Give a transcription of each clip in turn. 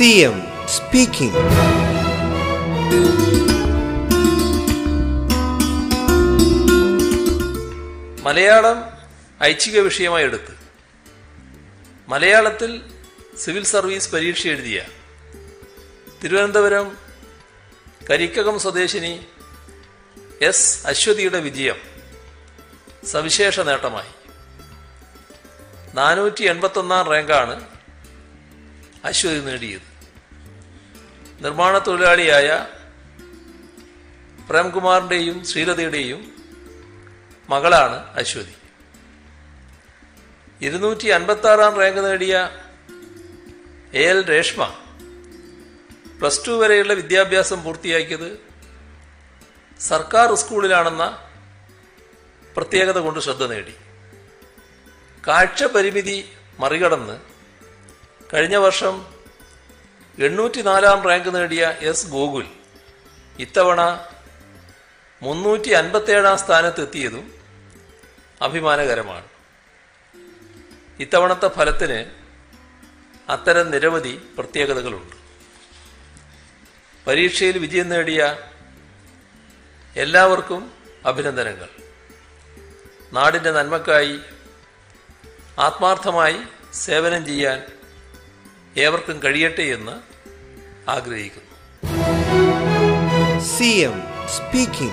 CM speaking Malayalam ഐച്ഛിക വിഷയമായി എടുത്ത് മലയാളത്തിൽ സിവിൽ സർവീസ് പരീക്ഷ എഴുതിയ തിരുവനന്തപുരം കരിക്കകം സ്വദേശിനി എസ് അശ്വതിയുടെ വിജയം സവിശേഷ നേട്ടമായി. നാനൂറ്റി എൺപത്തൊന്നാം റാങ്കാണ് അശ്വതി നേടിയത്. നിർമ്മാണ തൊഴിലാളിയായ പ്രേംകുമാറിന്റെയും ശ്രീലതയുടെയും മകളാണ് അശ്വതി. ഇരുന്നൂറ്റി അൻപത്തി ആറാം റാങ്ക് നേടിയ A L Reshma plus two വരെയുള്ള വിദ്യാഭ്യാസം പൂർത്തിയാക്കിയത് സർക്കാർ സ്കൂളിലാണെന്ന പ്രത്യേകത കൊണ്ട് ശ്രദ്ധ നേടി. കാഴ്ച പരിമിതി മറികടന്ന് കഴിഞ്ഞ വർഷം എണ്ണൂറ്റി നാലാം റാങ്ക് നേടിയ എസ് ഗോകുൽ ഇത്തവണ മുന്നൂറ്റി അൻപത്തേഴാം സ്ഥാനത്തെത്തിയതും അഭിമാനകരമാണ്. ഇത്തവണത്തെ ഫലത്തിന് അത്തരം നിരവധി പ്രത്യേകതകളുണ്ട്. പരീക്ഷയിൽ വിജയം നേടിയ എല്ലാവർക്കും അഭിനന്ദനങ്ങൾ. നാടിന്റെ നന്മക്കായി ആത്മാർത്ഥമായി സേവനം ചെയ്യാൻ ഏവർക്കും കഴിയട്ടെ എന്ന് ആഗ്രഹിക്കുന്നു. C M speaking.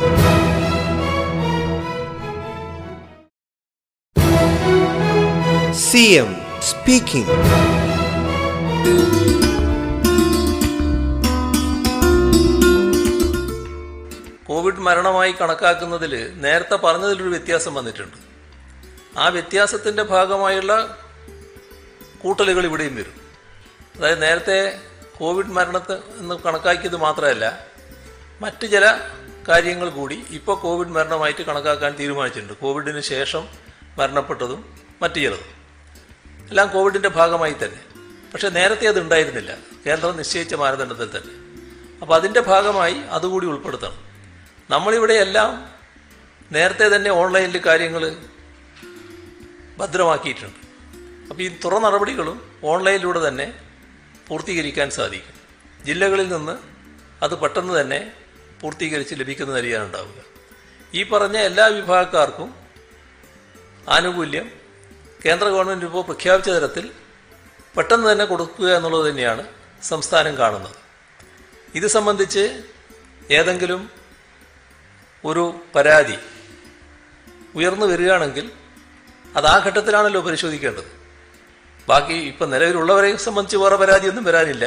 C M speaking. Covid മരണമായി കണക്കാക്കുന്നതിൽ നേരത്തെ പറഞ്ഞതിലൊരു വ്യത്യാസം വന്നിട്ടുണ്ട്. ആ വ്യത്യാസത്തിന്റെ ഭാഗമായുള്ള കൂട്ടലുകൾ ഇവിടെയും വരും. അതായത് നേരത്തെ കോവിഡ് മരണത്തെ എന്ന് കണക്കാക്കിയത് മാത്രമല്ല മറ്റു ചില കാര്യങ്ങൾ കൂടി ഇപ്പോൾ കോവിഡ് മരണമായിട്ട് കണക്കാക്കാൻ തീരുമാനിച്ചിട്ടുണ്ട്. കോവിഡിന് ശേഷം മരണപ്പെട്ടതും മറ്റു ചിലതും. എല്ലാം കോവിഡിന്റെ ഭാഗമായി തന്നെ. പക്ഷേ നേരത്തെ അത് ഉണ്ടായിരുന്നില്ല. കേന്ദ്രം നിശ്ചയിച്ച മാനദണ്ഡത്തിൽ തന്നെ. അപ്പോൾ അതിന്റെ ഭാഗമായി അതുകൂടി ഉൾപ്പെടുത്തണം. നമ്മളിവിടെ എല്ലാം നേരത്തെ തന്നെ ഓൺലൈനിൽ കാര്യങ്ങൾ ഭദ്രമാക്കിയിട്ടുണ്ട്. അപ്പോൾ ഈ തുറ നടപടികളും ഓൺലൈനിലൂടെ തന്നെ പൂർത്തീകരിക്കാൻ സാധിക്കും. ജില്ലകളിൽ നിന്ന് അത് പെട്ടെന്ന് തന്നെ പൂർത്തീകരിച്ച് ലഭിക്കുന്ന നിലയാണുണ്ടാവുക ഈ പറഞ്ഞ എല്ലാ വിഭാഗക്കാർക്കും ആനുകൂല്യം കേന്ദ്ര ഗവൺമെന്റ് ഇപ്പോൾ പ്രഖ്യാപിച്ച തരത്തിൽ പെട്ടെന്ന് തന്നെ കൊടുക്കുക എന്നുള്ളത് തന്നെയാണ് സംസ്ഥാനം കാണുന്നത്. ഇത് സംബന്ധിച്ച് ഏതെങ്കിലും ഒരു പരാതി ഉയർന്നു വരികയാണെങ്കിൽ അത് ആ ഘട്ടത്തിലാണല്ലോ പരിശോധിക്കേണ്ടത്. ബാക്കി ഇപ്പം നിലവിലുള്ളവരെ സംബന്ധിച്ച് വേറെ പരാതിയൊന്നും വരാനില്ല.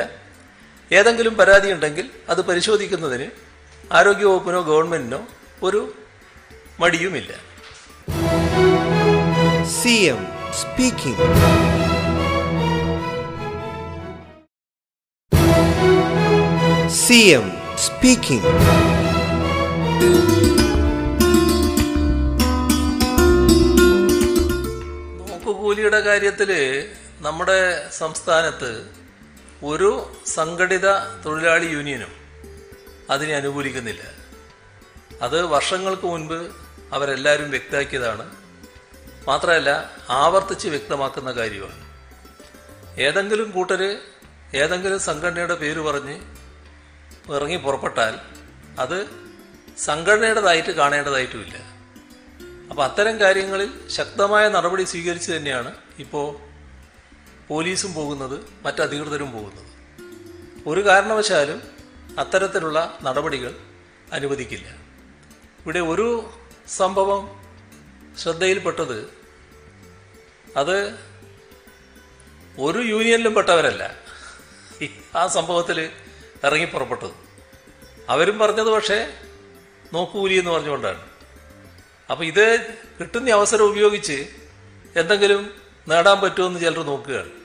ഏതെങ്കിലും പരാതി ഉണ്ടെങ്കിൽ അത് പരിശോധിക്കുന്നതിന് ആരോഗ്യവകുപ്പിനോ ഗവൺമെന്റിനോ ഒരു മടിയുമില്ല. C M speaking. C M speaking. നോക്കുകൂലിയുടെ കാര്യത്തിൽ നമ്മുടെ സംസ്ഥാനത്ത് ഒരു സംഘടിത തൊഴിലാളി യൂണിയനും അതിനെ അനുകൂലിക്കുന്നില്ല. അത് വർഷങ്ങൾക്ക് മുൻപ് അവരെല്ലാവരും വ്യക്തമാക്കിയതാണ്. മാത്രമല്ല ആവർത്തിച്ച് വ്യക്തമാക്കുന്ന കാര്യമാണ്. ഏതെങ്കിലും കൂട്ടർ ഏതെങ്കിലും സംഘടനയുടെ പേര് പറഞ്ഞ് ഇറങ്ങി പുറപ്പെട്ടാൽ അത് സംഘടനയുടേതായിട്ട് കാണേണ്ടതായിട്ടുമില്ല. അപ്പോൾ അത്തരം കാര്യങ്ങളിൽ ശക്തമായ നടപടി സ്വീകരിച്ചു തന്നെയാണ് ഇപ്പോൾ പോലീസും പോകുന്നത് മറ്റധികൃതരും പോകുന്നത്. ഒരു കാരണവശാലും അത്തരത്തിലുള്ള നടപടികൾ അനുവദിക്കില്ല. ഇവിടെ ഒരു സംഭവം ശ്രദ്ധയിൽപ്പെട്ടത് അത് ഒരു യൂണിയനിലും പെട്ടവരല്ല. ആ സംഭവത്തിൽ ഇറങ്ങി പുറപ്പെട്ടത്. അവരും പറഞ്ഞത് പക്ഷേ നോക്കൂലി എന്ന് പറഞ്ഞുകൊണ്ടാണ്. അപ്പം ഇത് കിട്ടുന്ന അവസരം ഉപയോഗിച്ച് എന്തെങ്കിലും നേടാൻ പറ്റുമെന്ന് ചിലർ നോക്കുകയാണ്.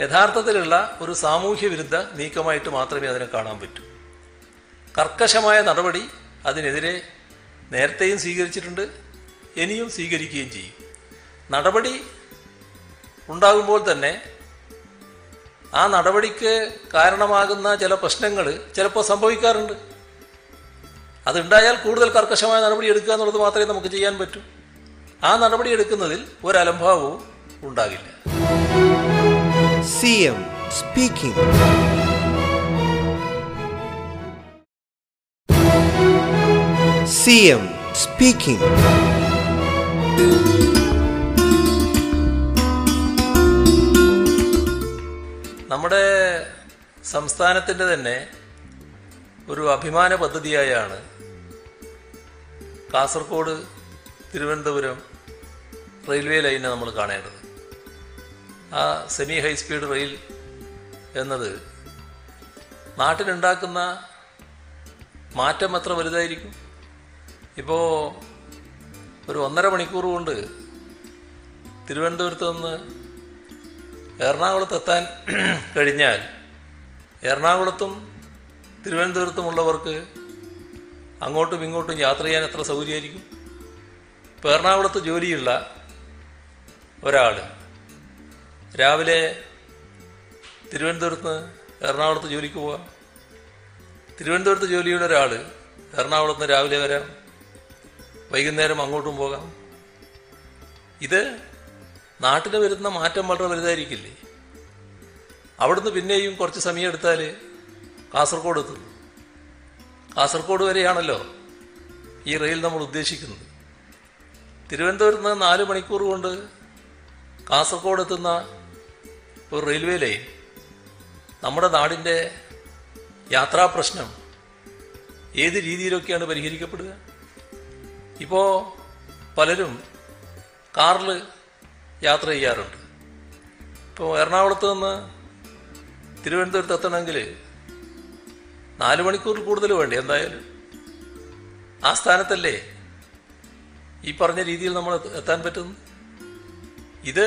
യഥാർത്ഥത്തിലുള്ള ഒരു സാമൂഹ്യ വിരുദ്ധ നീക്കമായിട്ട് മാത്രമേ അതിനെ കാണാൻ പറ്റൂ. കർക്കശമായ നടപടി അതിനെതിരെ നേരത്തെയും സ്വീകരിച്ചിട്ടുണ്ട് ഇനിയും സ്വീകരിക്കുകയും ചെയ്യും. നടപടി ഉണ്ടാകുമ്പോൾ തന്നെ ആ നടപടിക്ക് കാരണമാകുന്ന ചില പ്രശ്നങ്ങൾ ചിലപ്പോൾ സംഭവിക്കാറുണ്ട്. അതുണ്ടായാൽ കൂടുതൽ കർക്കശമായ നടപടി എടുക്കുക എന്നുള്ളത് മാത്രമേ നമുക്ക് ചെയ്യാൻ പറ്റൂ. ആ നടപടി എടുക്കുന്നതിൽ ഒരു C M speaking C M speaking നമ്മുടെ സംസ്ഥാനത്തിന്റെ തന്നെ ഒരു അഭിമാന പദ്ധതിയായാണ് കാസർഗോഡ് തിരുവനന്തപുരം റെയിൽവേ ലൈനെ നമ്മൾ കാണേണ്ടത്. ആ സെമി ഹൈ സ്പീഡ് റെയിൽ എന്നത് നാട്ടിലുണ്ടാക്കുന്ന മാറ്റം എത്ര വലുതായിരിക്കും. ഇപ്പോൾ ഒരു ഒന്നര മണിക്കൂർ കൊണ്ട് തിരുവനന്തപുരത്ത് നിന്ന് എറണാകുളത്ത് എത്താൻ കഴിഞ്ഞാൽ എറണാകുളത്തും തിരുവനന്തപുരത്തുമുള്ളവർക്ക് അങ്ങോട്ടും ഇങ്ങോട്ടും യാത്ര ചെയ്യാൻ എത്ര സൗകര്യമായിരിക്കും? ഇപ്പോൾ എറണാകുളത്ത് ജോലിയുള്ള ഒരാൾ രാവിലെ തിരുവനന്തപുരത്ത് എറണാകുളത്ത് ജോലിക്ക് പോവാം. തിരുവനന്തപുരത്ത് ജോലിയുള്ള ഒരാൾ എറണാകുളത്ത് രാവിലെ വരാം. വൈകുന്നേരം അങ്ങോട്ടും പോകാം. ഇത് നാട്ടിൽ വരുന്ന മാറ്റം വളരെ വലുതായിരിക്കില്ലേ? അവിടുന്ന് പിന്നെയും കുറച്ച് സമയം എടുത്താൽ കാസർഗോഡ് എത്തും. കാസർഗോഡ് വരെയാണല്ലോ ഈ റെയിൽ നമ്മൾ ഉദ്ദേശിക്കുന്നത്. തിരുവനന്തപുരത്ത് നിന്ന് നാല് മണിക്കൂർ കൊണ്ട് കാസർഗോഡ് എത്തുന്ന ഒരു റെയിൽവേ ലൈൻ നമ്മുടെ നാടിന്റെ യാത്രാ പ്രശ്നം ഏത് രീതിയിലൊക്കെയാണ് പരിഹരിക്കപ്പെടുക? ഇപ്പോൾ പലരും കാറിൽ യാത്ര ചെയ്യാറുണ്ട്. ഇപ്പോൾ എറണാകുളത്ത് നിന്ന് തിരുവനന്തപുരത്ത് എത്തണമെങ്കിൽ നാല് മണിക്കൂറിൽ കൂടുതൽ വേണ്ടി എന്തായാലും? ആ സ്ഥാനത്തല്ലേ ഈ പറഞ്ഞ രീതിയിൽ നമ്മൾ എത്താൻ പറ്റുന്നു ഇത്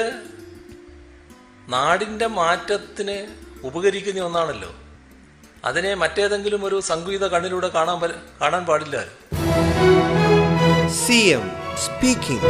നാടിന്റെ മാറ്റത്തിന് ഉപകരിക്കുന്ന ഒന്നാണല്ലോ അതിനെ മറ്റേതെങ്കിലും ഒരു സംഗീത കണ്ണിലൂടെ കാണാൻ കാണാൻ പാടില്ല സി എം speaking.